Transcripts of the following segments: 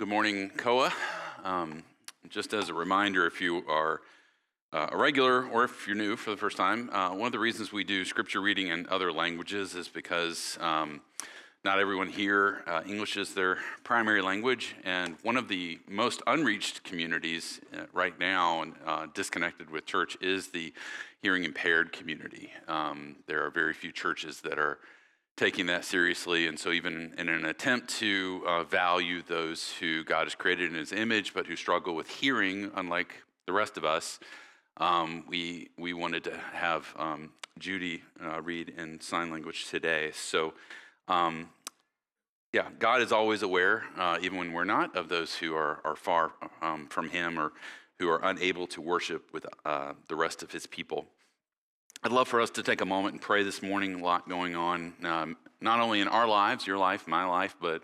Good morning, COA. Um, just as a reminder, if you are uh, a regular or if you're new for the first time, uh, one of the reasons we do scripture reading in other languages is because um, not everyone here, uh, English is their primary language, and one of the most unreached communities uh, right now and uh, disconnected with church is the hearing impaired community. Um, there are very few churches that are taking that seriously. And so, even in an attempt to uh, value those who God has created in his image, but who struggle with hearing, unlike the rest of us, um, we, we wanted to have um, Judy uh, read in sign language today. So, um, yeah, God is always aware, uh, even when we're not, of those who are, are far um, from him or who are unable to worship with uh, the rest of his people. I'd love for us to take a moment and pray this morning. A lot going on, um, not only in our lives, your life, my life, but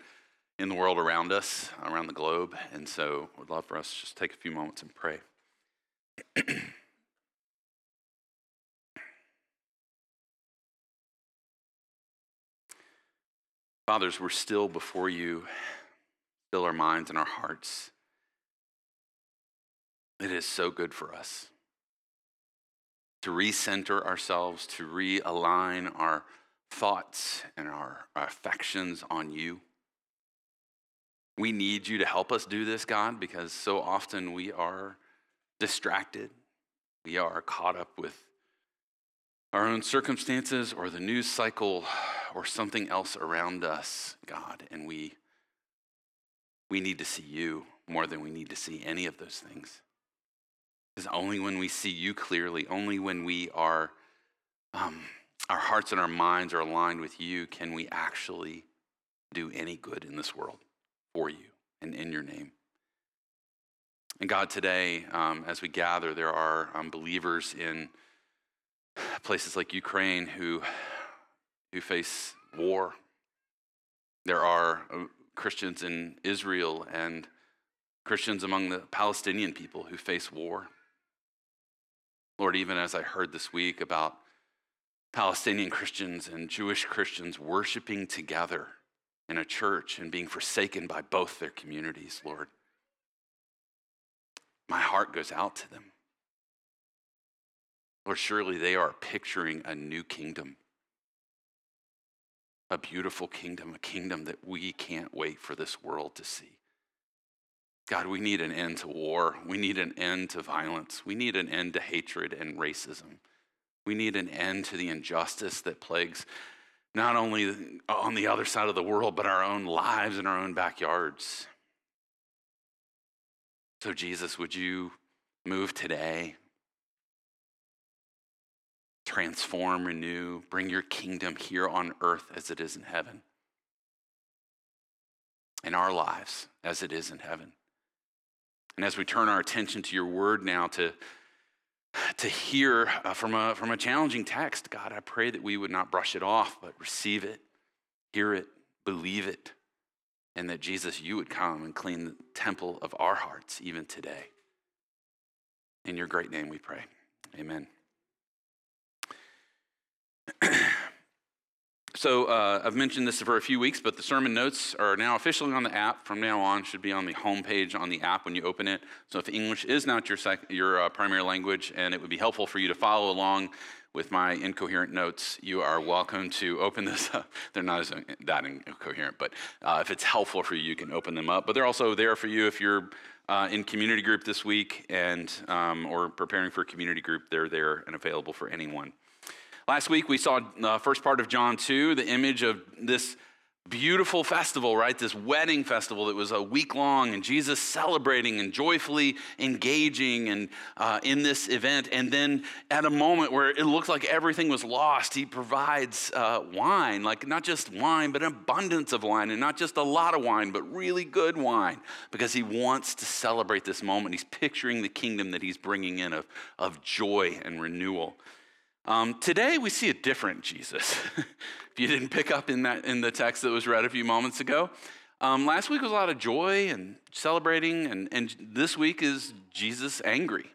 in the world around us, around the globe. And so, would love for us to just take a few moments and pray. Fathers, we're still before you, still our minds and our hearts. It is so good for us to recenter ourselves, to realign our thoughts and our, our affections on you. We need you to help us do this, God, because so often we are distracted. We are caught up with our own circumstances or the news cycle or something else around us, God, and we we need to see you more than we need to see any of those things. Because only when we see you clearly, only when we are, um, our hearts and our minds are aligned with you, can we actually do any good in this world for you and in your name. And God, today, um, as we gather, there are um, believers in places like Ukraine who, who face war. There are uh, Christians in Israel and Christians among the Palestinian people who face war. Lord, even as I heard this week about Palestinian Christians and Jewish Christians worshiping together in a church and being forsaken by both their communities, Lord, my heart goes out to them. Lord, surely they are picturing a new kingdom, a beautiful kingdom, a kingdom that we can't wait for this world to see. God, we need an end to war. We need an end to violence. We need an end to hatred and racism. We need an end to the injustice that plagues not only on the other side of the world, but our own lives and our own backyards. So, Jesus, would you move today? Transform, renew, bring your kingdom here on earth as it is in heaven, in our lives as it is in heaven. And as we turn our attention to your word now to, to hear uh, from, a, from a challenging text, God, I pray that we would not brush it off, but receive it, hear it, believe it, and that Jesus, you would come and clean the temple of our hearts even today. In your great name we pray. Amen. So uh, I've mentioned this for a few weeks, but the sermon notes are now officially on the app. From now on, should be on the home page on the app when you open it. So if English is not your sec- your uh, primary language, and it would be helpful for you to follow along with my incoherent notes, you are welcome to open this up. They're not as that incoherent, but uh, if it's helpful for you, you can open them up. But they're also there for you if you're uh, in community group this week and um, or preparing for community group. They're there and available for anyone. Last week we saw the first part of John 2, the image of this beautiful festival, right? This wedding festival that was a week long, and Jesus celebrating and joyfully engaging and uh, in this event. And then at a moment where it looked like everything was lost, he provides uh, wine, like not just wine, but an abundance of wine, and not just a lot of wine, but really good wine, because he wants to celebrate this moment. He's picturing the kingdom that he's bringing in of, of joy and renewal. Um, today we see a different Jesus. if you didn't pick up in that in the text that was read a few moments ago, um, last week was a lot of joy and celebrating, and, and this week is Jesus angry.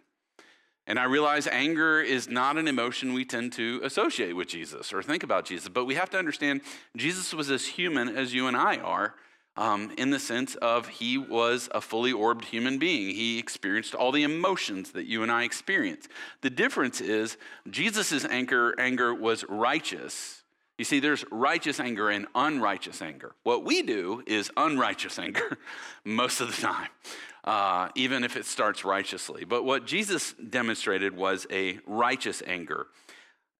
And I realize anger is not an emotion we tend to associate with Jesus or think about Jesus, but we have to understand Jesus was as human as you and I are. Um, in the sense of he was a fully orbed human being. He experienced all the emotions that you and I experience. The difference is Jesus' anger, anger was righteous. You see, there's righteous anger and unrighteous anger. What we do is unrighteous anger most of the time, uh, even if it starts righteously. But what Jesus demonstrated was a righteous anger.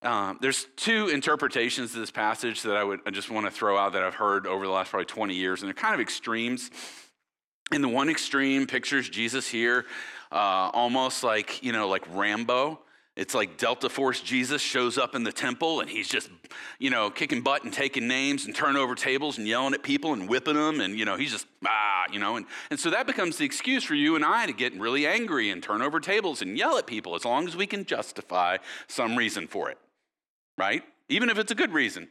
Uh, there's two interpretations of this passage that I would I just want to throw out that I've heard over the last probably 20 years, and they're kind of extremes. In the one extreme, pictures Jesus here, uh, almost like you know, like Rambo. It's like Delta Force Jesus shows up in the temple and he's just, you know, kicking butt and taking names and turning over tables and yelling at people and whipping them. And, you know, he's just, ah, you know. And, and so that becomes the excuse for you and I to get really angry and turn over tables and yell at people as long as we can justify some reason for it right? Even if it's a good reason.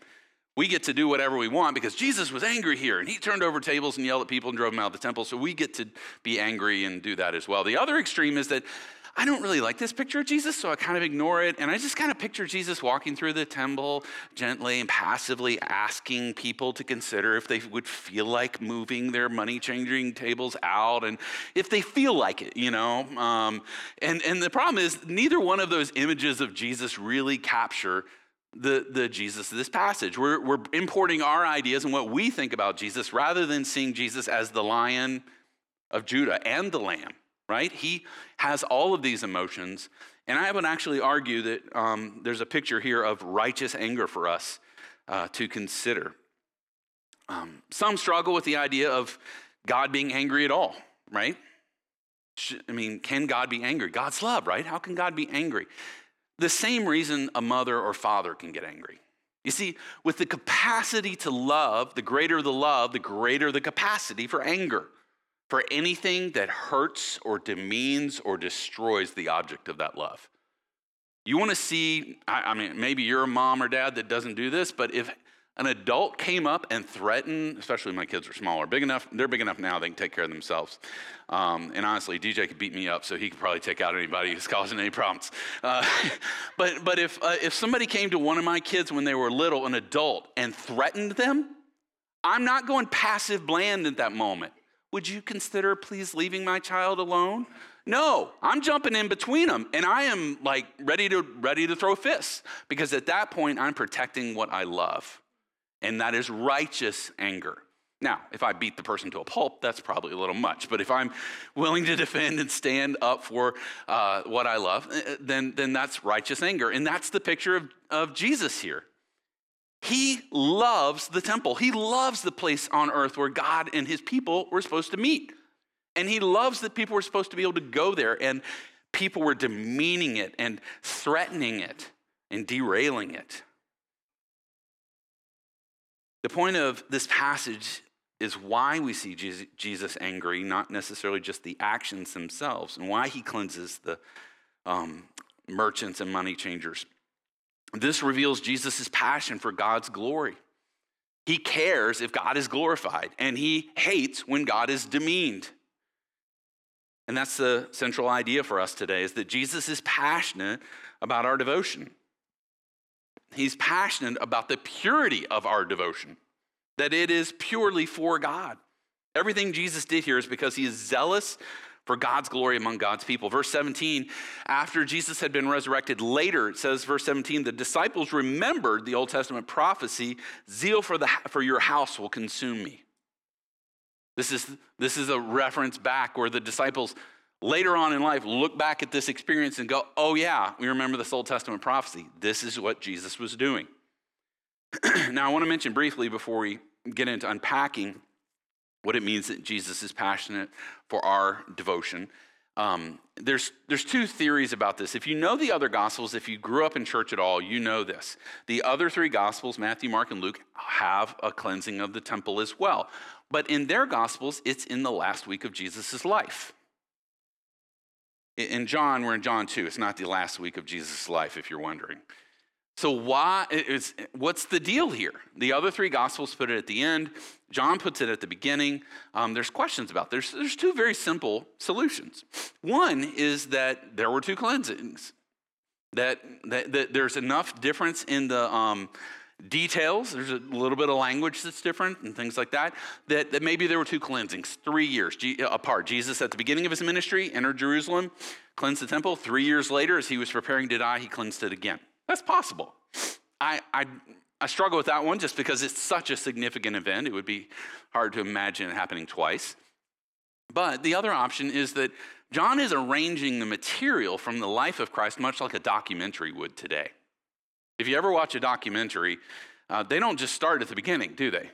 We get to do whatever we want because Jesus was angry here and he turned over tables and yelled at people and drove them out of the temple. So we get to be angry and do that as well. The other extreme is that I don't really like this picture of Jesus, so I kind of ignore it. And I just kind of picture Jesus walking through the temple gently and passively asking people to consider if they would feel like moving their money changing tables out and if they feel like it, you know. Um, and, and the problem is, neither one of those images of Jesus really capture the, the Jesus of this passage. We're, we're importing our ideas and what we think about Jesus rather than seeing Jesus as the lion of Judah and the lamb, right? He has all of these emotions. And I would actually argue that um, there's a picture here of righteous anger for us uh, to consider. Um, some struggle with the idea of God being angry at all, right? I mean, can God be angry? God's love, right? How can God be angry? The same reason a mother or father can get angry. You see, with the capacity to love, the greater the love, the greater the capacity for anger, for anything that hurts or demeans or destroys the object of that love. You want to see, I, mean, maybe you're a mom or dad that doesn't do this, but if an adult came up and threatened, especially my kids are smaller, big enough, they're big enough now they can take care of themselves. Um, and honestly, DJ could beat me up, so he could probably take out anybody who's causing any problems. Uh, but but if, uh, if somebody came to one of my kids when they were little, an adult, and threatened them, I'm not going passive bland at that moment. Would you consider please leaving my child alone? No, I'm jumping in between them and I am like ready to ready to throw fists because at that point I'm protecting what I love and that is righteous anger. Now, if I beat the person to a pulp, that's probably a little much. But if I'm willing to defend and stand up for uh, what I love, eh, eh, then, then that's righteous anger. And that's the picture of, of Jesus here. He loves the temple, he loves the place on earth where God and his people were supposed to meet. And he loves that people were supposed to be able to go there, and people were demeaning it and threatening it and derailing it. The point of this passage is why we see Jesus angry, not necessarily just the actions themselves, and why he cleanses the um, merchants and money changers. This reveals Jesus' passion for God's glory. He cares if God is glorified, and he hates when God is demeaned. And that's the central idea for us today is that Jesus is passionate about our devotion. He's passionate about the purity of our devotion, that it is purely for God. Everything Jesus did here is because he is zealous for God's glory among God's people. Verse 17, after Jesus had been resurrected later, it says, verse 17, the disciples remembered the Old Testament prophecy zeal for, the, for your house will consume me. This is, this is a reference back where the disciples later on in life look back at this experience and go, oh, yeah, we remember this Old Testament prophecy. This is what Jesus was doing. now, I want to mention briefly before we get into unpacking what it means that Jesus is passionate for our devotion. Um, there's, there's two theories about this. If you know the other gospels, if you grew up in church at all, you know this. The other three gospels, Matthew, Mark, and Luke, have a cleansing of the temple as well. But in their gospels, it's in the last week of Jesus' life. In John, we're in John 2. It's not the last week of Jesus' life, if you're wondering. So, why is, what's the deal here? The other three gospels put it at the end. John puts it at the beginning. Um, there's questions about. There's there's two very simple solutions. One is that there were two cleansings. That, that, that there's enough difference in the um, details. There's a little bit of language that's different and things like that. That, that maybe there were two cleansings, three years apart. Jesus, at the beginning of his ministry, entered Jerusalem, cleansed the temple. Three years later, as he was preparing to die, he cleansed it again. That's possible. I, I, I struggle with that one just because it's such a significant event. It would be hard to imagine it happening twice. But the other option is that John is arranging the material from the life of Christ much like a documentary would today. If you ever watch a documentary, uh, they don't just start at the beginning, do they?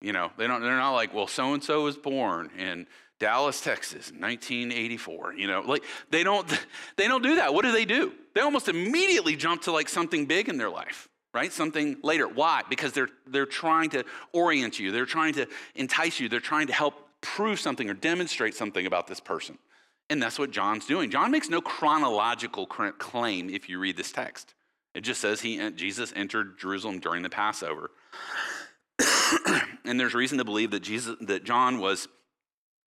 You know, they don't, they're not like, well, so and so was born in Dallas, Texas, 1984. You know, like they don't, they don't do that. What do they do? They almost immediately jump to like something big in their life right something later why because they're they're trying to orient you they're trying to entice you they're trying to help prove something or demonstrate something about this person and that's what john's doing john makes no chronological claim if you read this text it just says he, Jesus entered Jerusalem during the Passover. and there's reason to believe that, Jesus, that John was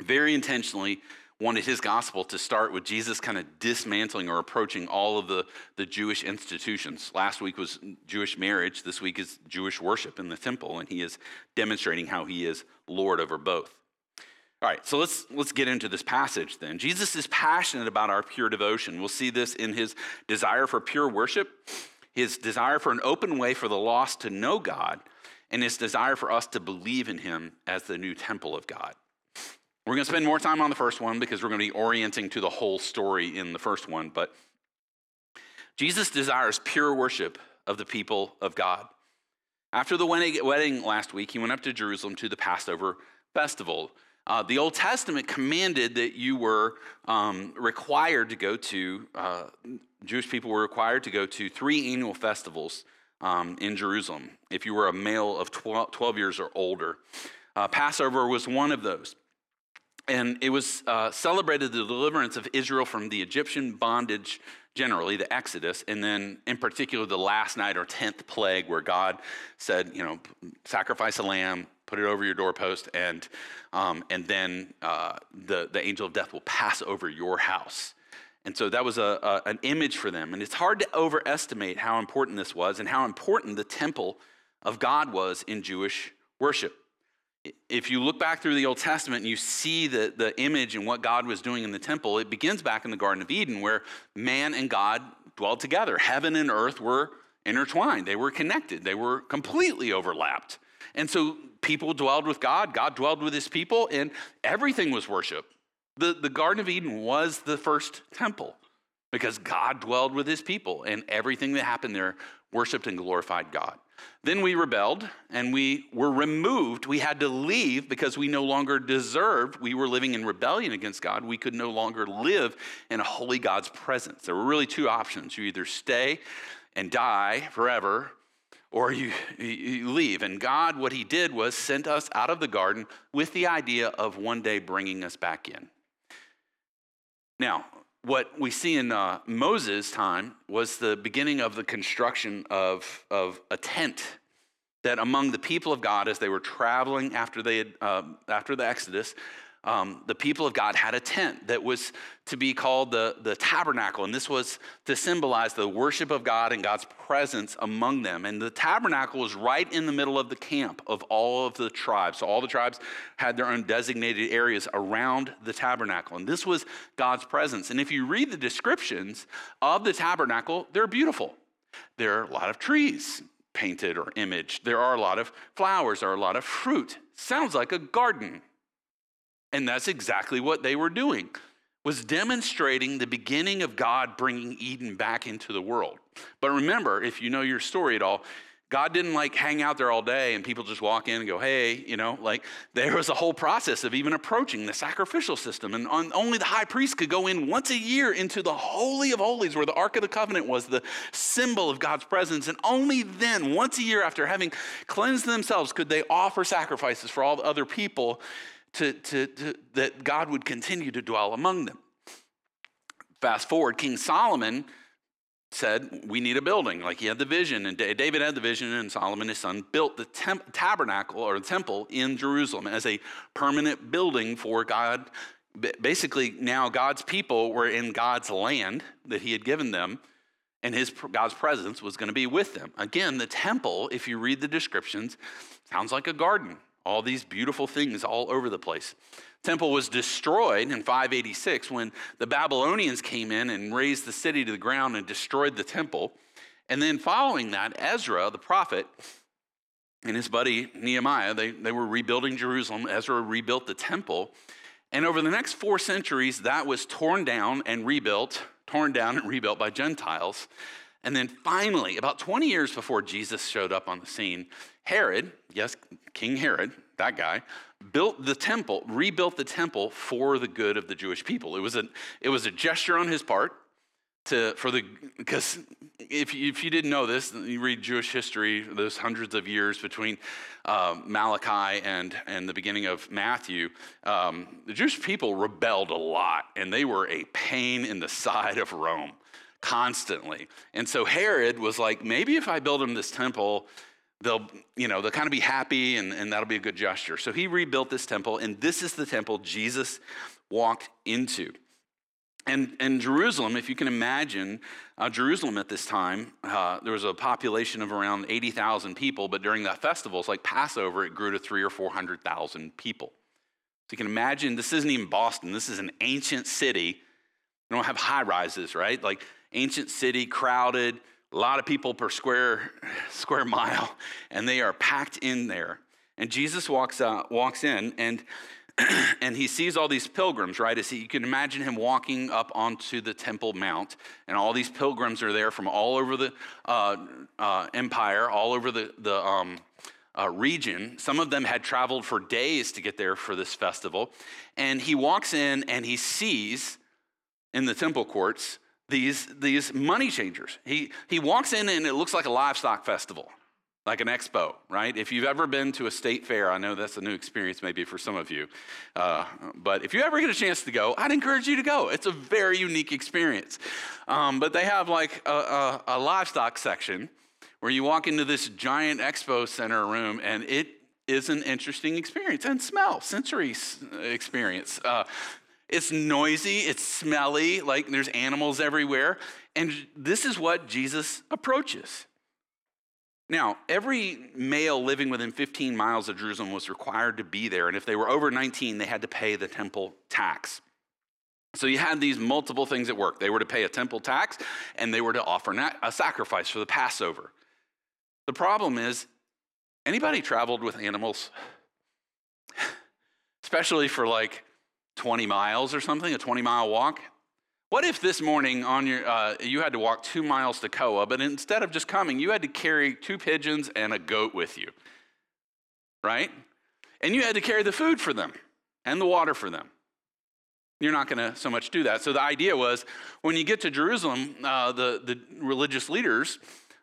very intentionally wanted his gospel to start with Jesus kind of dismantling or approaching all of the, the Jewish institutions. Last week was Jewish marriage. This week is Jewish worship in the temple, and he is demonstrating how he is Lord over both. All right, so let's let's get into this passage then. Jesus is passionate about our pure devotion. We'll see this in his desire for pure worship his desire for an open way for the lost to know God, and his desire for us to believe in him as the new temple of God. We're going to spend more time on the first one because we're going to be orienting to the whole story in the first one. But Jesus desires pure worship of the people of God. After the wedding last week, he went up to Jerusalem to the Passover festival. Uh, the Old Testament commanded that you were um, required to go to, uh, Jewish people were required to go to three annual festivals um, in Jerusalem if you were a male of 12, 12 years or older. Uh, Passover was one of those. And it was uh, celebrated the deliverance of Israel from the Egyptian bondage, generally, the Exodus, and then in particular the last night or 10th plague, where God said, you know, sacrifice a lamb, put it over your doorpost, and, um, and then uh, the, the angel of death will pass over your house. And so that was a, a, an image for them. And it's hard to overestimate how important this was and how important the temple of God was in Jewish worship. If you look back through the Old Testament and you see the, the image and what God was doing in the temple, it begins back in the Garden of Eden where man and God dwelled together. Heaven and earth were intertwined, they were connected, they were completely overlapped. And so people dwelled with God, God dwelled with his people, and everything was worship. The, the Garden of Eden was the first temple because God dwelled with his people, and everything that happened there worshiped and glorified God. Then we rebelled and we were removed. We had to leave because we no longer deserved. We were living in rebellion against God. We could no longer live in a holy God's presence. There were really two options. You either stay and die forever, or you, you leave. And God, what He did was sent us out of the garden with the idea of one day bringing us back in. Now, what we see in uh, Moses' time was the beginning of the construction of, of a tent that among the people of God, as they were traveling after, they had, uh, after the Exodus, um, the people of God had a tent that was to be called the, the tabernacle. And this was to symbolize the worship of God and God's presence among them. And the tabernacle was right in the middle of the camp of all of the tribes. So all the tribes had their own designated areas around the tabernacle. And this was God's presence. And if you read the descriptions of the tabernacle, they're beautiful. There are a lot of trees painted or imaged, there are a lot of flowers, there are a lot of fruit. Sounds like a garden. And that's exactly what they were doing was demonstrating the beginning of God bringing Eden back into the world. But remember, if you know your story at all, God didn't like hang out there all day and people just walk in and go, hey, you know, like there was a whole process of even approaching the sacrificial system. And on, only the high priest could go in once a year into the Holy of Holies, where the Ark of the Covenant was the symbol of God's presence. And only then, once a year after having cleansed themselves, could they offer sacrifices for all the other people to, to, to, that God would continue to dwell among them. Fast forward, King Solomon said, We need a building. Like he had the vision, and David had the vision, and Solomon, his son, built the temp- tabernacle or the temple in Jerusalem as a permanent building for God. Basically, now God's people were in God's land that he had given them, and his God's presence was going to be with them. Again, the temple, if you read the descriptions, sounds like a garden. All these beautiful things all over the place. Temple was destroyed in 586 when the Babylonians came in and razed the city to the ground and destroyed the temple. And then following that, Ezra, the prophet, and his buddy Nehemiah, they, they were rebuilding Jerusalem. Ezra rebuilt the temple. And over the next four centuries, that was torn down and rebuilt, torn down and rebuilt by Gentiles. And then finally, about 20 years before Jesus showed up on the scene, Herod, yes, King Herod, that guy, built the temple, rebuilt the temple for the good of the Jewish people. It was a, it was a gesture on his part to, for the, because if you, if you didn't know this, you read Jewish history, those hundreds of years between uh, Malachi and, and the beginning of Matthew, um, the Jewish people rebelled a lot, and they were a pain in the side of Rome constantly. And so Herod was like, maybe if I build him this temple, they'll, you know, they'll kind of be happy and, and that'll be a good gesture. So he rebuilt this temple, and this is the temple Jesus walked into. And, and Jerusalem, if you can imagine, uh, Jerusalem at this time, uh, there was a population of around 80,000 people, but during that festival, it's like Passover, it grew to three or 400,000 people. So you can imagine, this isn't even Boston, this is an ancient city. You don't have high rises, right? Like ancient city, crowded, a lot of people per square, square mile, and they are packed in there. And Jesus walks, out, walks in, and and he sees all these pilgrims, right? As he, you can imagine him walking up onto the Temple Mount, and all these pilgrims are there from all over the uh, uh, empire, all over the, the um, uh, region. Some of them had traveled for days to get there for this festival. And he walks in and he sees in the temple courts these, these money changers. He, he walks in and it looks like a livestock festival like an expo, right? If you've ever been to a state fair, I know that's a new experience maybe for some of you, uh, but if you ever get a chance to go, I'd encourage you to go. It's a very unique experience. Um, but they have like a, a, a, livestock section where you walk into this giant expo center room and it is an interesting experience and smell, sensory experience. Uh, it's noisy, it's smelly, like there's animals everywhere. And this is what Jesus approaches. Now, every male living within 15 miles of Jerusalem was required to be there, and if they were over 19, they had to pay the temple tax. So you had these multiple things at work. They were to pay a temple tax, and they were to offer a sacrifice for the Passover. The problem is, anybody traveled with animals, especially for like 20 miles or something, a 20 mile walk? What if this morning on your, uh, you had to walk two miles to Koa, but instead of just coming, you had to carry two pigeons and a goat with you, right? And you had to carry the food for them and the water for them. You're not going to so much do that. So the idea was when you get to Jerusalem, uh, the, the religious leaders,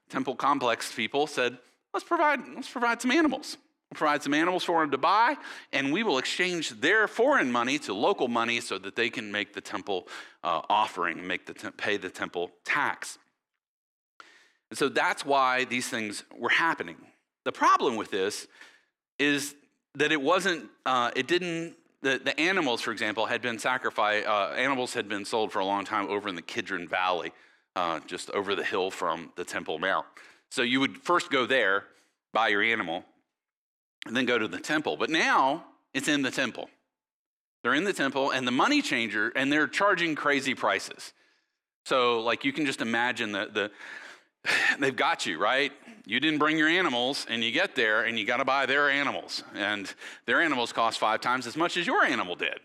temple complex people said, let's provide, let's provide some animals provide some animals for them to buy, and we will exchange their foreign money to local money so that they can make the temple uh, offering, make the te- pay the temple tax. And so that's why these things were happening. The problem with this is that it wasn't, uh, it didn't, the, the animals, for example, had been sacrificed, uh, animals had been sold for a long time over in the Kidron Valley, uh, just over the hill from the Temple Mount. So you would first go there, buy your animal, and then go to the temple. But now it's in the temple. They're in the temple, and the money changer, and they're charging crazy prices. So, like, you can just imagine that the, they've got you, right? You didn't bring your animals, and you get there, and you got to buy their animals. And their animals cost five times as much as your animal did.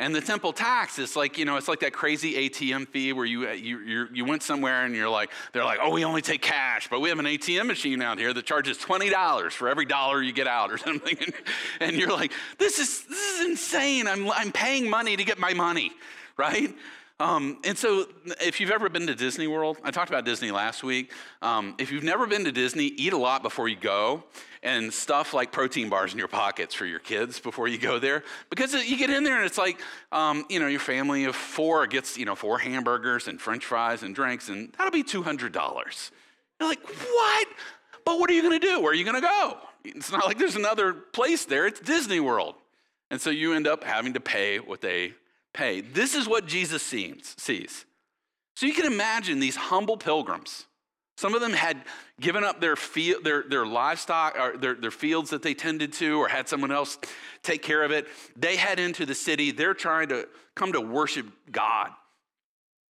And the temple tax is like, you know, it's like that crazy ATM fee where you, uh, you, you went somewhere and you're like, they're like, oh, we only take cash, but we have an ATM machine out here that charges $20 for every dollar you get out or something. And, and you're like, this is, this is insane. I'm, I'm paying money to get my money, right? Um, and so, if you've ever been to Disney World, I talked about Disney last week. Um, if you've never been to Disney, eat a lot before you go and stuff like protein bars in your pockets for your kids before you go there. Because you get in there and it's like, um, you know, your family of four gets, you know, four hamburgers and french fries and drinks, and that'll be $200. You're like, what? But what are you going to do? Where are you going to go? It's not like there's another place there, it's Disney World. And so you end up having to pay what they pay. This is what Jesus sees. So you can imagine these humble pilgrims. Some of them had given up their, field, their, their livestock or their, their fields that they tended to or had someone else take care of it. They head into the city. They're trying to come to worship God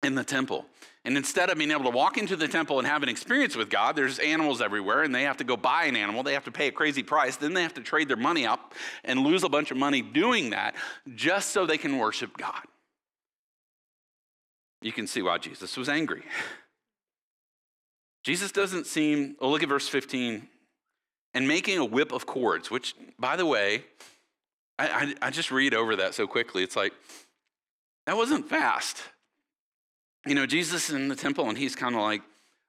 in the temple. And instead of being able to walk into the temple and have an experience with God, there's animals everywhere, and they have to go buy an animal. They have to pay a crazy price. Then they have to trade their money up and lose a bunch of money doing that just so they can worship God. You can see why Jesus was angry. Jesus doesn't seem, oh, look at verse 15, and making a whip of cords, which, by the way, I, I, I just read over that so quickly. It's like, that wasn't fast. You know, Jesus in the temple, and he's kind of like,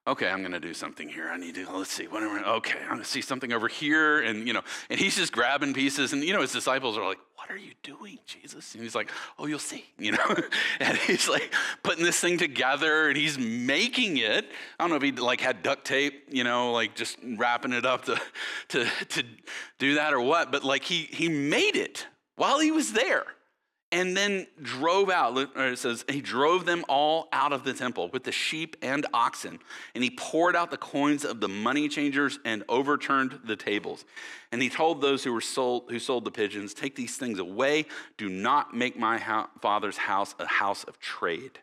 okay, I'm going to do something here. I need to, let's see, what am I, Okay, I'm going to see something over here. And, you know, and he's just grabbing pieces. And, you know, his disciples are like, what are you doing, Jesus? And he's like, oh, you'll see, you know. and he's like putting this thing together and he's making it. I don't know if he like had duct tape, you know, like just wrapping it up to, to, to do that or what. But like he, he made it while he was there and then drove out. It says, he drove them all out of the temple with the sheep and oxen. And he poured out the coins of the money changers and overturned the tables. And he told those who were sold, who sold the pigeons, Take these things away. Do not make my father's house a house of trade.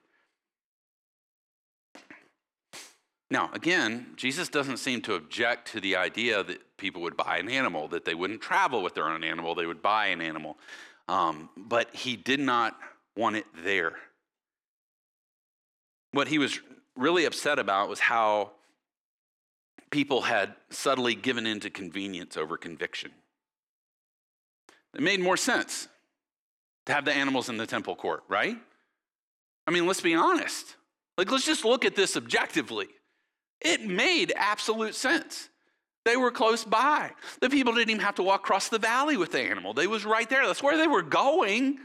Now, again, Jesus doesn't seem to object to the idea that people would buy an animal, that they wouldn't travel with their own animal, they would buy an animal. Um, but he did not want it there. What he was really upset about was how people had subtly given in to convenience over conviction. It made more sense to have the animals in the temple court, right? I mean, let's be honest. Like, let's just look at this objectively. It made absolute sense. They were close by. The people didn't even have to walk across the valley with the animal. They was right there. That's where they were going.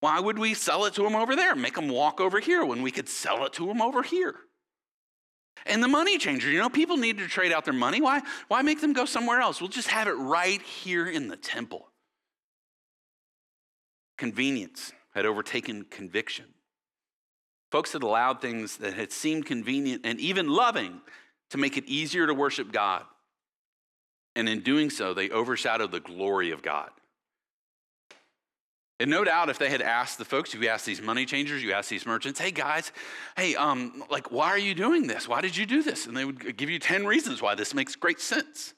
Why would we sell it to them over there? Make them walk over here when we could sell it to them over here. And the money changer, you know, people need to trade out their money. Why, why make them go somewhere else? We'll just have it right here in the temple. Convenience had overtaken conviction. Folks had allowed things that had seemed convenient and even loving to make it easier to worship God. And in doing so, they overshadowed the glory of God. And no doubt, if they had asked the folks, if you asked these money changers, you asked these merchants, hey guys, hey, um, like, why are you doing this? Why did you do this? And they would give you 10 reasons why this makes great sense.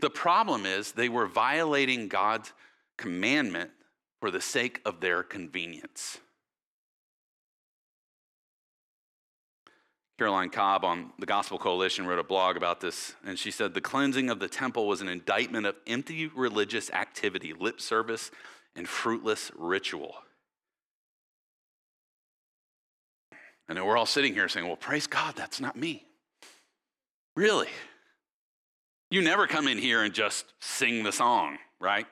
The problem is they were violating God's commandment for the sake of their convenience. Caroline Cobb on the Gospel Coalition wrote a blog about this, and she said the cleansing of the temple was an indictment of empty religious activity, lip service, and fruitless ritual. And we're all sitting here saying, well, praise God, that's not me. Really? You never come in here and just sing the song, right?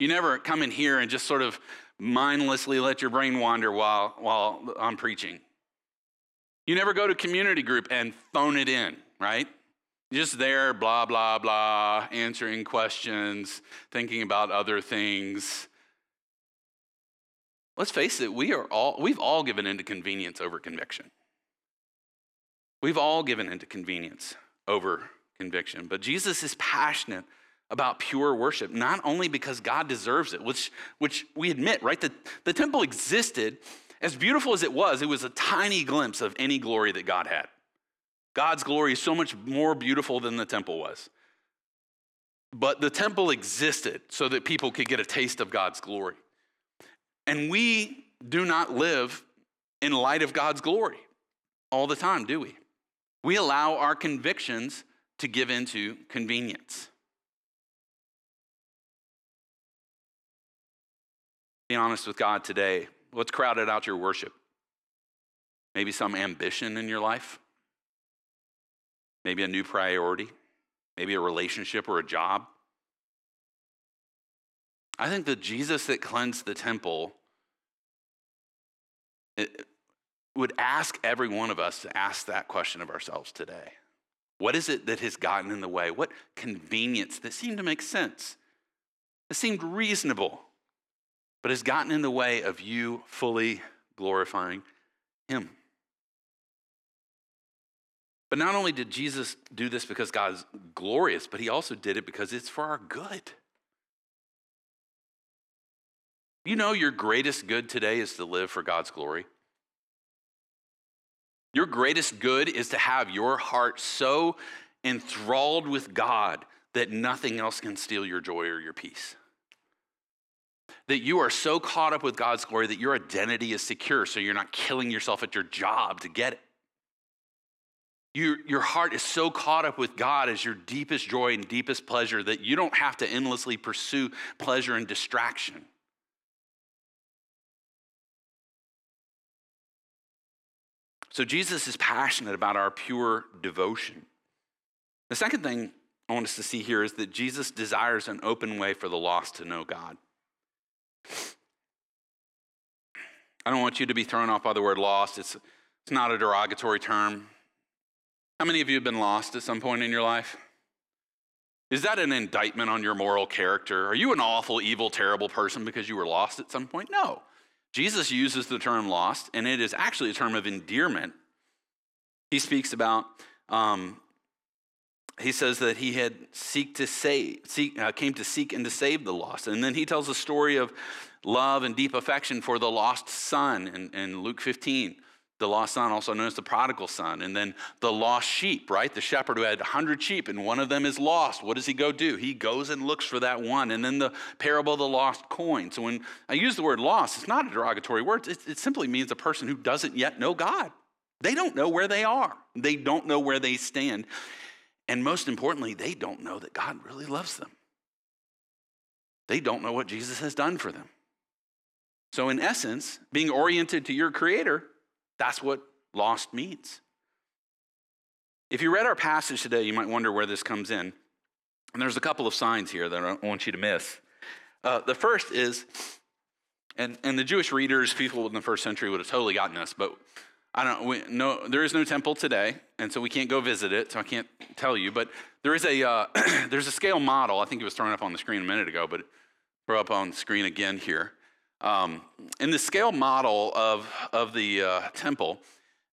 You never come in here and just sort of mindlessly let your brain wander while, while I'm preaching. You never go to community group and phone it in, right? Just there, blah, blah, blah, answering questions, thinking about other things. Let's face it, we are all, we've all given into convenience over conviction. We've all given into convenience over conviction. But Jesus is passionate about pure worship, not only because God deserves it, which, which we admit, right? The, the temple existed as beautiful as it was, it was a tiny glimpse of any glory that God had. God's glory is so much more beautiful than the temple was. But the temple existed so that people could get a taste of God's glory. And we do not live in light of God's glory all the time, do we? We allow our convictions to give into convenience. Be honest with God today. What's crowded out your worship? Maybe some ambition in your life? Maybe a new priority? Maybe a relationship or a job? I think the Jesus that cleansed the temple would ask every one of us to ask that question of ourselves today. What is it that has gotten in the way? What convenience that seemed to make sense? That seemed reasonable but has gotten in the way of you fully glorifying Him. But not only did Jesus do this because God's glorious, but he also did it because it's for our good. You know, your greatest good today is to live for God's glory. Your greatest good is to have your heart so enthralled with God that nothing else can steal your joy or your peace. That you are so caught up with God's glory that your identity is secure, so you're not killing yourself at your job to get it. Your, your heart is so caught up with God as your deepest joy and deepest pleasure that you don't have to endlessly pursue pleasure and distraction. So Jesus is passionate about our pure devotion. The second thing I want us to see here is that Jesus desires an open way for the lost to know God. I don't want you to be thrown off by the word lost. It's, it's not a derogatory term. How many of you have been lost at some point in your life? Is that an indictment on your moral character? Are you an awful, evil, terrible person because you were lost at some point? No. Jesus uses the term lost, and it is actually a term of endearment. He speaks about, um, he says that he had seek to save, seek, uh, came to seek and to save the lost. And then he tells a story of love and deep affection for the lost son in, in Luke 15 the lost son, also known as the prodigal son, and then the lost sheep, right? The shepherd who had 100 sheep and one of them is lost. What does he go do? He goes and looks for that one. And then the parable of the lost coin. So when I use the word lost, it's not a derogatory word, it, it simply means a person who doesn't yet know God. They don't know where they are, they don't know where they stand. And most importantly, they don't know that God really loves them. They don't know what Jesus has done for them. So, in essence, being oriented to your Creator that's what lost means. If you read our passage today, you might wonder where this comes in. And there's a couple of signs here that I don't want you to miss. Uh, the first is, and, and the Jewish readers, people in the first century would have totally gotten this, but I don't we, no, there is no temple today, and so we can't go visit it, so I can't tell you. But there is a uh, there's a scale model. I think it was thrown up on the screen a minute ago, but throw up on the screen again here. Um, in the scale model of, of the uh, temple,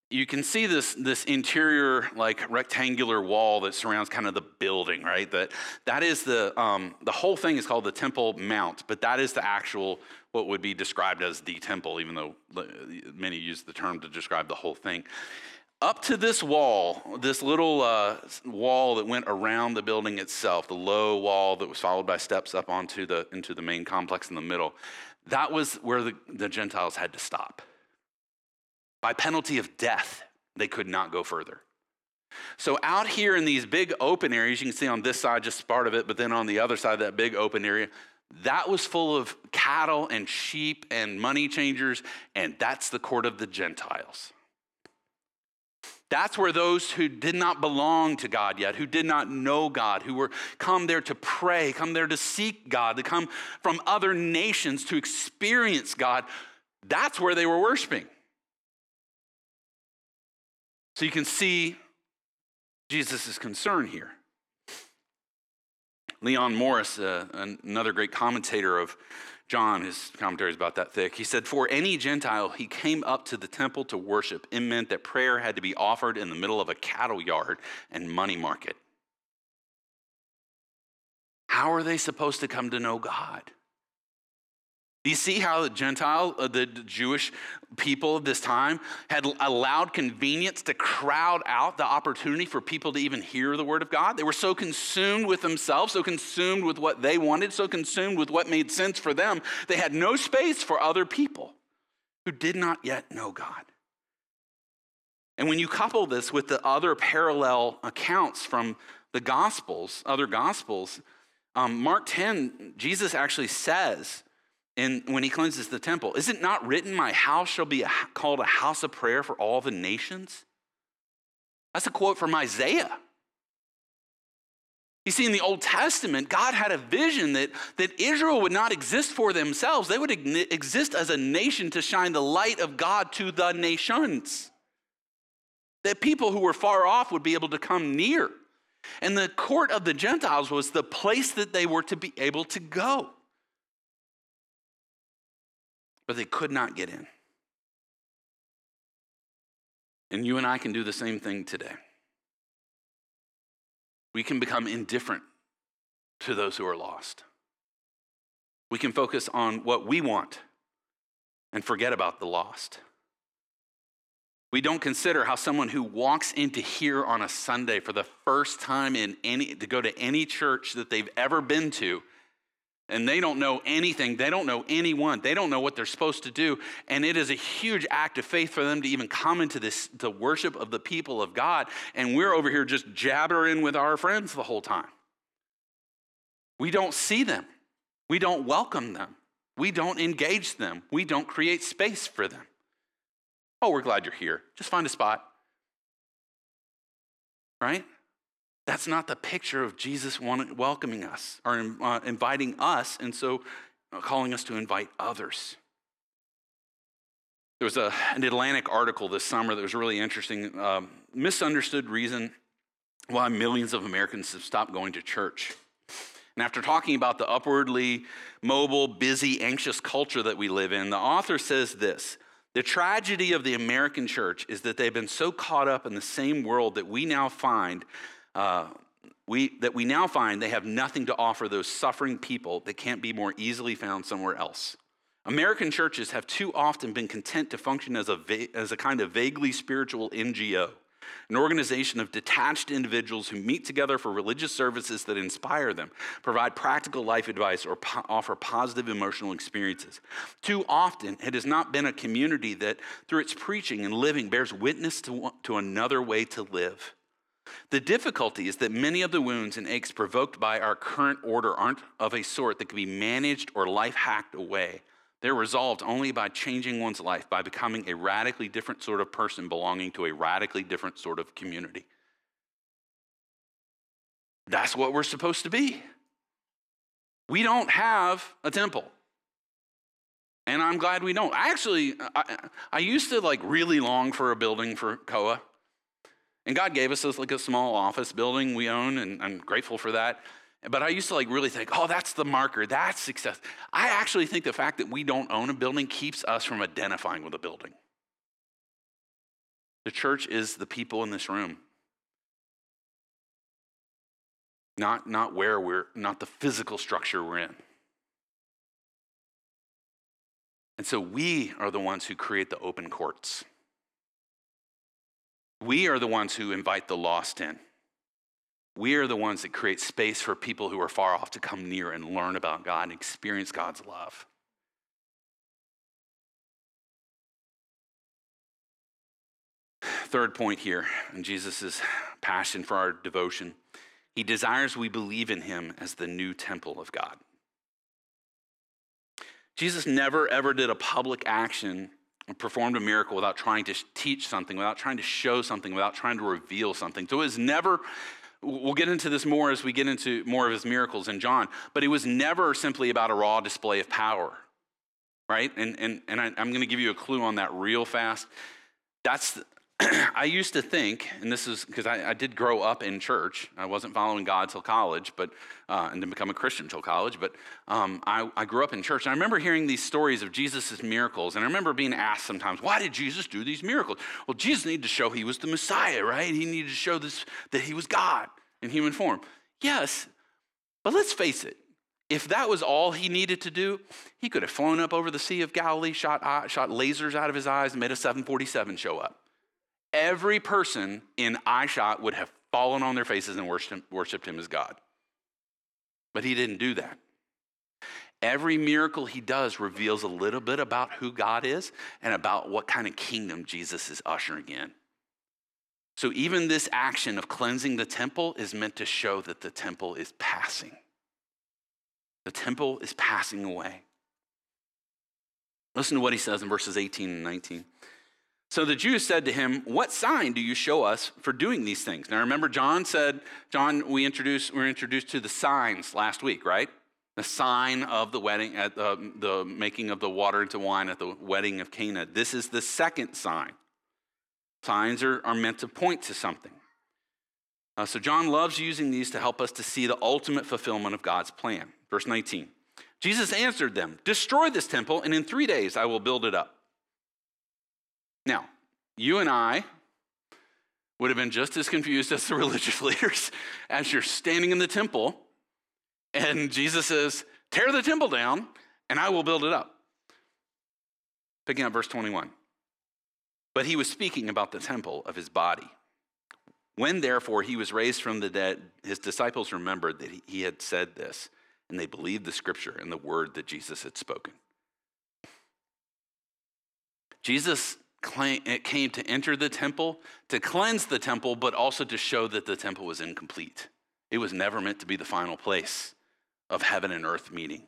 you can see this, this interior like rectangular wall that surrounds kind of the building right that that is the um, the whole thing is called the temple mount but that is the actual what would be described as the temple even though many use the term to describe the whole thing up to this wall this little uh, wall that went around the building itself the low wall that was followed by steps up onto the into the main complex in the middle that was where the, the Gentiles had to stop. By penalty of death, they could not go further. So, out here in these big open areas, you can see on this side just part of it, but then on the other side, of that big open area, that was full of cattle and sheep and money changers, and that's the court of the Gentiles. That's where those who did not belong to God yet, who did not know God, who were come there to pray, come there to seek God, to come from other nations to experience God, that's where they were worshiping. So you can see Jesus' concern here. Leon Morris, uh, another great commentator of John, his commentary is about that thick. He said, For any Gentile, he came up to the temple to worship. It meant that prayer had to be offered in the middle of a cattle yard and money market. How are they supposed to come to know God? Do you see how the Gentile, uh, the Jewish people of this time had allowed convenience to crowd out the opportunity for people to even hear the word of God? They were so consumed with themselves, so consumed with what they wanted, so consumed with what made sense for them, they had no space for other people who did not yet know God. And when you couple this with the other parallel accounts from the Gospels, other Gospels, um, Mark 10, Jesus actually says, and when he cleanses the temple, is it not written, My house shall be called a house of prayer for all the nations? That's a quote from Isaiah. You see, in the Old Testament, God had a vision that, that Israel would not exist for themselves. They would exist as a nation to shine the light of God to the nations. That people who were far off would be able to come near. And the court of the Gentiles was the place that they were to be able to go but they could not get in. And you and I can do the same thing today. we can become indifferent to those who are lost. We can focus on what we want and forget about the lost. We don't consider how someone who walks into here on a Sunday for the first time in any to go to any church that they've ever been to and they don't know anything, they don't know anyone, they don't know what they're supposed to do, and it is a huge act of faith for them to even come into this the worship of the people of God, and we're over here just jabbering with our friends the whole time. We don't see them. We don't welcome them. We don't engage them. We don't create space for them. Oh, we're glad you're here. Just find a spot. Right? That's not the picture of Jesus welcoming us or uh, inviting us, and so uh, calling us to invite others. There was a, an Atlantic article this summer that was really interesting. Um, misunderstood reason why millions of Americans have stopped going to church. And after talking about the upwardly mobile, busy, anxious culture that we live in, the author says this The tragedy of the American church is that they've been so caught up in the same world that we now find. Uh, we, that we now find they have nothing to offer those suffering people that can't be more easily found somewhere else. American churches have too often been content to function as a, as a kind of vaguely spiritual NGO an organization of detached individuals who meet together for religious services that inspire them, provide practical life advice, or po- offer positive emotional experiences. Too often, it has not been a community that, through its preaching and living, bears witness to, to another way to live. The difficulty is that many of the wounds and aches provoked by our current order aren't of a sort that can be managed or life hacked away. They're resolved only by changing one's life, by becoming a radically different sort of person belonging to a radically different sort of community. That's what we're supposed to be. We don't have a temple. And I'm glad we don't. Actually, I, I used to like really long for a building for Koa. And God gave us this like a small office building we own, and I'm grateful for that. But I used to like really think, oh, that's the marker, that's success. I actually think the fact that we don't own a building keeps us from identifying with a building. The church is the people in this room. Not, not where we're, not the physical structure we're in. And so we are the ones who create the open courts. We are the ones who invite the lost in. We are the ones that create space for people who are far off to come near and learn about God and experience God's love. Third point here in Jesus' passion for our devotion he desires we believe in him as the new temple of God. Jesus never ever did a public action performed a miracle without trying to teach something, without trying to show something, without trying to reveal something. So it was never We'll get into this more as we get into more of his miracles in John, but it was never simply about a raw display of power, right? And, and, and I, am going to give you a clue on that real fast. That's, I used to think, and this is because I, I, did grow up in church. I wasn't following God till college, but uh, and then become a Christian till college. But um, I, I, grew up in church, and I remember hearing these stories of Jesus' miracles. And I remember being asked sometimes, "Why did Jesus do these miracles?" Well, Jesus needed to show he was the Messiah, right? He needed to show this that he was God in human form. Yes, but let's face it. If that was all he needed to do, he could have flown up over the Sea of Galilee, shot, shot lasers out of his eyes, and made a 747 show up every person in eyeshot would have fallen on their faces and worshiped, worshiped him as God. But he didn't do that. Every miracle he does reveals a little bit about who God is and about what kind of kingdom Jesus is ushering in. So, even this action of cleansing the temple is meant to show that the temple is passing. The temple is passing away. Listen to what he says in verses 18 and 19. So the Jews said to him, What sign do you show us for doing these things? Now remember, John said, John, we introduced, we were introduced to the signs last week, right? The sign of the wedding, at the, the making of the water into wine at the wedding of Cana. This is the second sign. Signs are, are meant to point to something. Uh, so John loves using these to help us to see the ultimate fulfillment of God's plan. Verse 19 Jesus answered them, Destroy this temple, and in three days I will build it up. Now, you and I, would have been just as confused as the religious leaders as you're standing in the temple and Jesus says, Tear the temple down and I will build it up. Picking up verse 21. But he was speaking about the temple of his body. When therefore he was raised from the dead, his disciples remembered that he had said this, and they believed the scripture and the word that Jesus had spoken. Jesus came to enter the temple, to cleanse the temple, but also to show that the temple was incomplete. It was never meant to be the final place of heaven and earth meeting.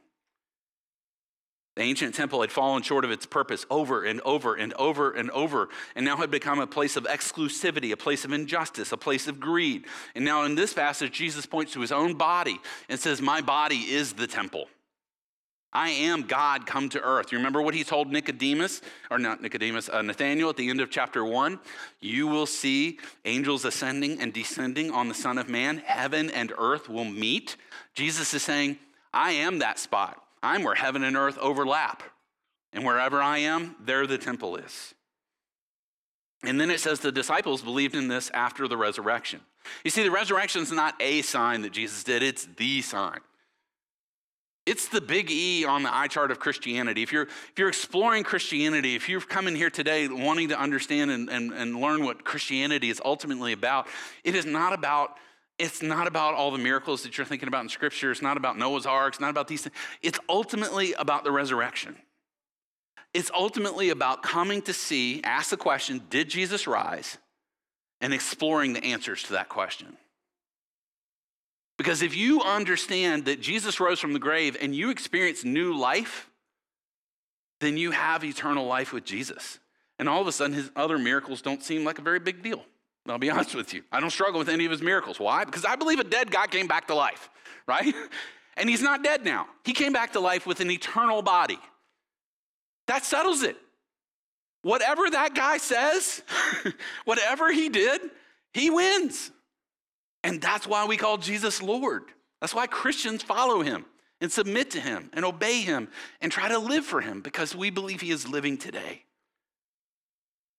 The ancient temple had fallen short of its purpose over and over and over and over, and now had become a place of exclusivity, a place of injustice, a place of greed. And now in this passage, Jesus points to his own body and says, My body is the temple. I am God come to earth. You remember what he told Nicodemus, or not Nicodemus, uh, Nathaniel at the end of chapter one? You will see angels ascending and descending on the Son of Man. Heaven and earth will meet. Jesus is saying, I am that spot. I'm where heaven and earth overlap. And wherever I am, there the temple is. And then it says the disciples believed in this after the resurrection. You see, the resurrection is not a sign that Jesus did, it's the sign. It's the big E on the eye chart of Christianity. If you're, if you're exploring Christianity, if you've come in here today wanting to understand and, and, and learn what Christianity is ultimately about, it is not about it's not about all the miracles that you're thinking about in Scripture. It's not about Noah's Ark. It's not about these things. It's ultimately about the resurrection. It's ultimately about coming to see, ask the question, did Jesus rise? And exploring the answers to that question. Because if you understand that Jesus rose from the grave and you experience new life, then you have eternal life with Jesus. And all of a sudden, his other miracles don't seem like a very big deal. I'll be honest with you. I don't struggle with any of his miracles. Why? Because I believe a dead guy came back to life, right? And he's not dead now. He came back to life with an eternal body. That settles it. Whatever that guy says, whatever he did, he wins. And that's why we call Jesus Lord. That's why Christians follow him and submit to him and obey him and try to live for him because we believe he is living today.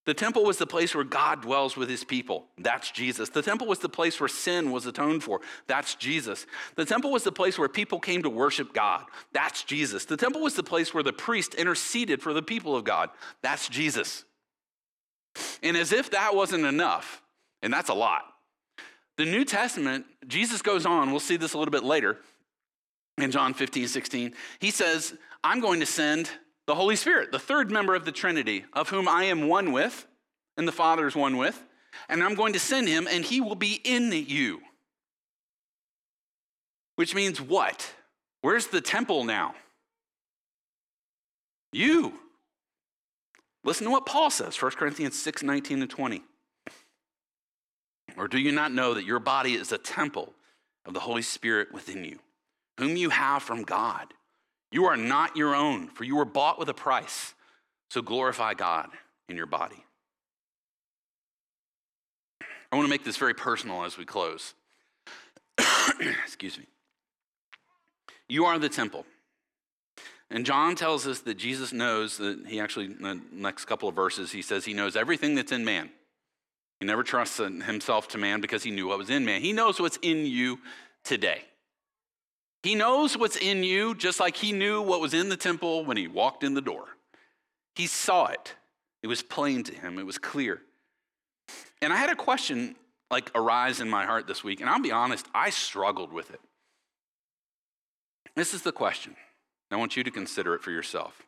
The temple was the place where God dwells with his people. That's Jesus. The temple was the place where sin was atoned for. That's Jesus. The temple was the place where people came to worship God. That's Jesus. The temple was the place where the priest interceded for the people of God. That's Jesus. And as if that wasn't enough, and that's a lot, the New Testament, Jesus goes on, we'll see this a little bit later in John 15, 16. He says, I'm going to send the Holy Spirit, the third member of the Trinity, of whom I am one with, and the Father is one with, and I'm going to send him, and he will be in you. Which means what? Where's the temple now? You. Listen to what Paul says, 1 Corinthians 6 19 and 20. Or do you not know that your body is a temple of the Holy Spirit within you, whom you have from God? You are not your own, for you were bought with a price. So glorify God in your body. I want to make this very personal as we close. Excuse me. You are the temple. And John tells us that Jesus knows that he actually, in the next couple of verses, he says he knows everything that's in man. He never trusts himself to man because he knew what was in man. He knows what's in you today. He knows what's in you just like he knew what was in the temple when he walked in the door. He saw it. It was plain to him, it was clear. And I had a question like arise in my heart this week, and I'll be honest, I struggled with it. This is the question. I want you to consider it for yourself.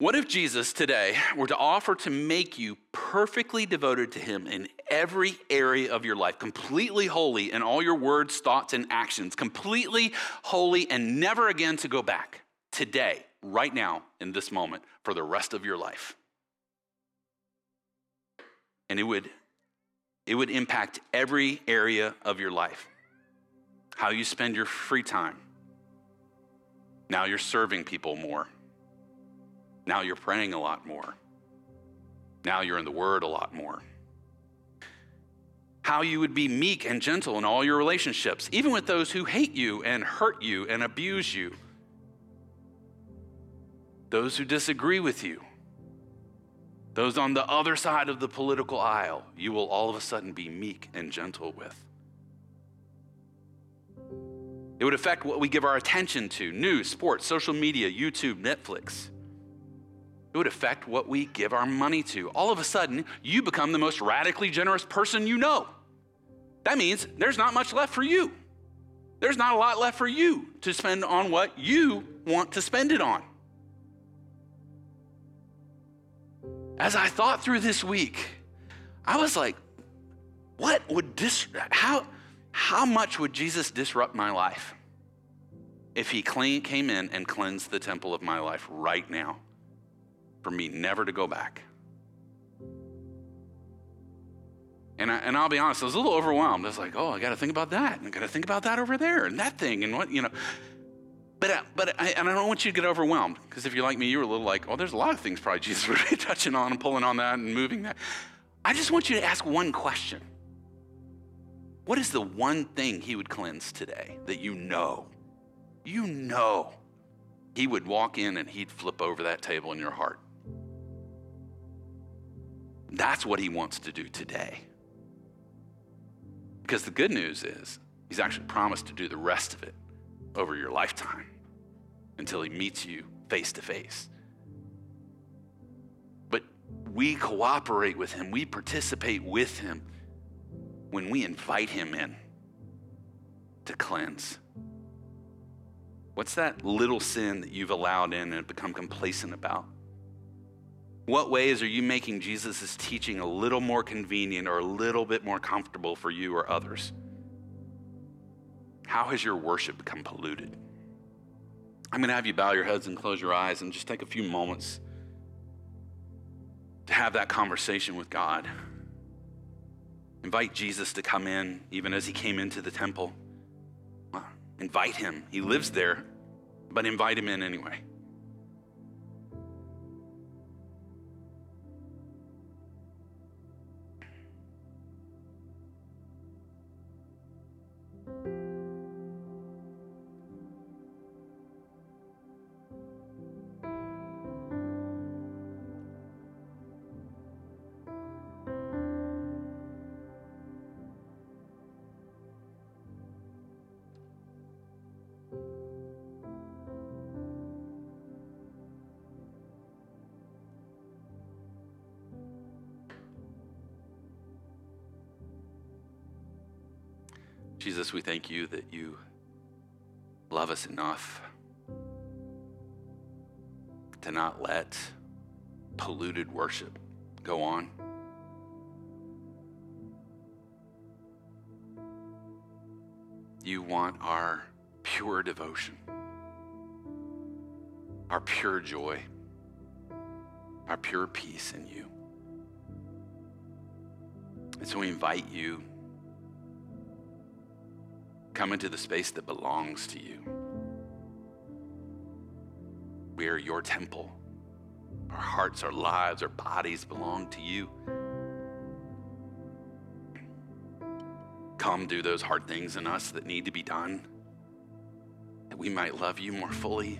What if Jesus today were to offer to make you perfectly devoted to Him in every area of your life, completely holy in all your words, thoughts, and actions, completely holy and never again to go back today, right now, in this moment, for the rest of your life? And it would, it would impact every area of your life how you spend your free time. Now you're serving people more now you're praying a lot more. Now you're in the Word a lot more. How you would be meek and gentle in all your relationships, even with those who hate you and hurt you and abuse you, those who disagree with you, those on the other side of the political aisle, you will all of a sudden be meek and gentle with. It would affect what we give our attention to news, sports, social media, YouTube, Netflix. It would affect what we give our money to. All of a sudden, you become the most radically generous person you know. That means there's not much left for you. There's not a lot left for you to spend on what you want to spend it on. As I thought through this week, I was like, what would dis how how much would Jesus disrupt my life if he came in and cleansed the temple of my life right now for me never to go back? And, I, and I'll be honest, I was a little overwhelmed. I was like, oh, I got to think about that. And I got to think about that over there and that thing and what, you know. But, uh, but I, and I don't want you to get overwhelmed because if you're like me, you're a little like, oh, there's a lot of things probably Jesus would be touching on and pulling on that and moving that. I just want you to ask one question What is the one thing he would cleanse today that you know? You know he would walk in and he'd flip over that table in your heart. That's what he wants to do today. Because the good news is, he's actually promised to do the rest of it over your lifetime until he meets you face to face. But we cooperate with him, we participate with him when we invite him in to cleanse. What's that little sin that you've allowed in and become complacent about? What ways are you making Jesus' teaching a little more convenient or a little bit more comfortable for you or others? How has your worship become polluted? I'm going to have you bow your heads and close your eyes and just take a few moments to have that conversation with God. Invite Jesus to come in, even as he came into the temple. Invite him. He lives there, but invite him in anyway. Jesus, we thank you that you love us enough to not let polluted worship go on. You want our pure devotion, our pure joy, our pure peace in you. And so we invite you come into the space that belongs to you. We are your temple. Our hearts, our lives, our bodies belong to you. Come do those hard things in us that need to be done, that we might love you more fully,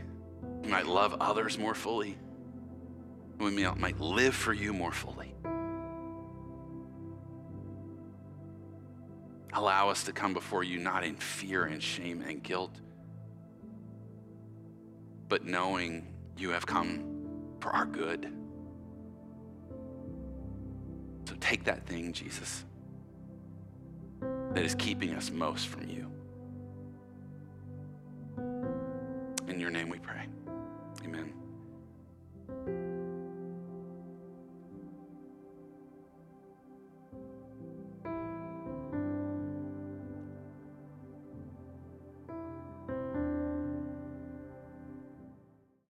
we might love others more fully, we might live for you more fully. Us to come before you not in fear and shame and guilt, but knowing you have come for our good. So take that thing, Jesus, that is keeping us most from you.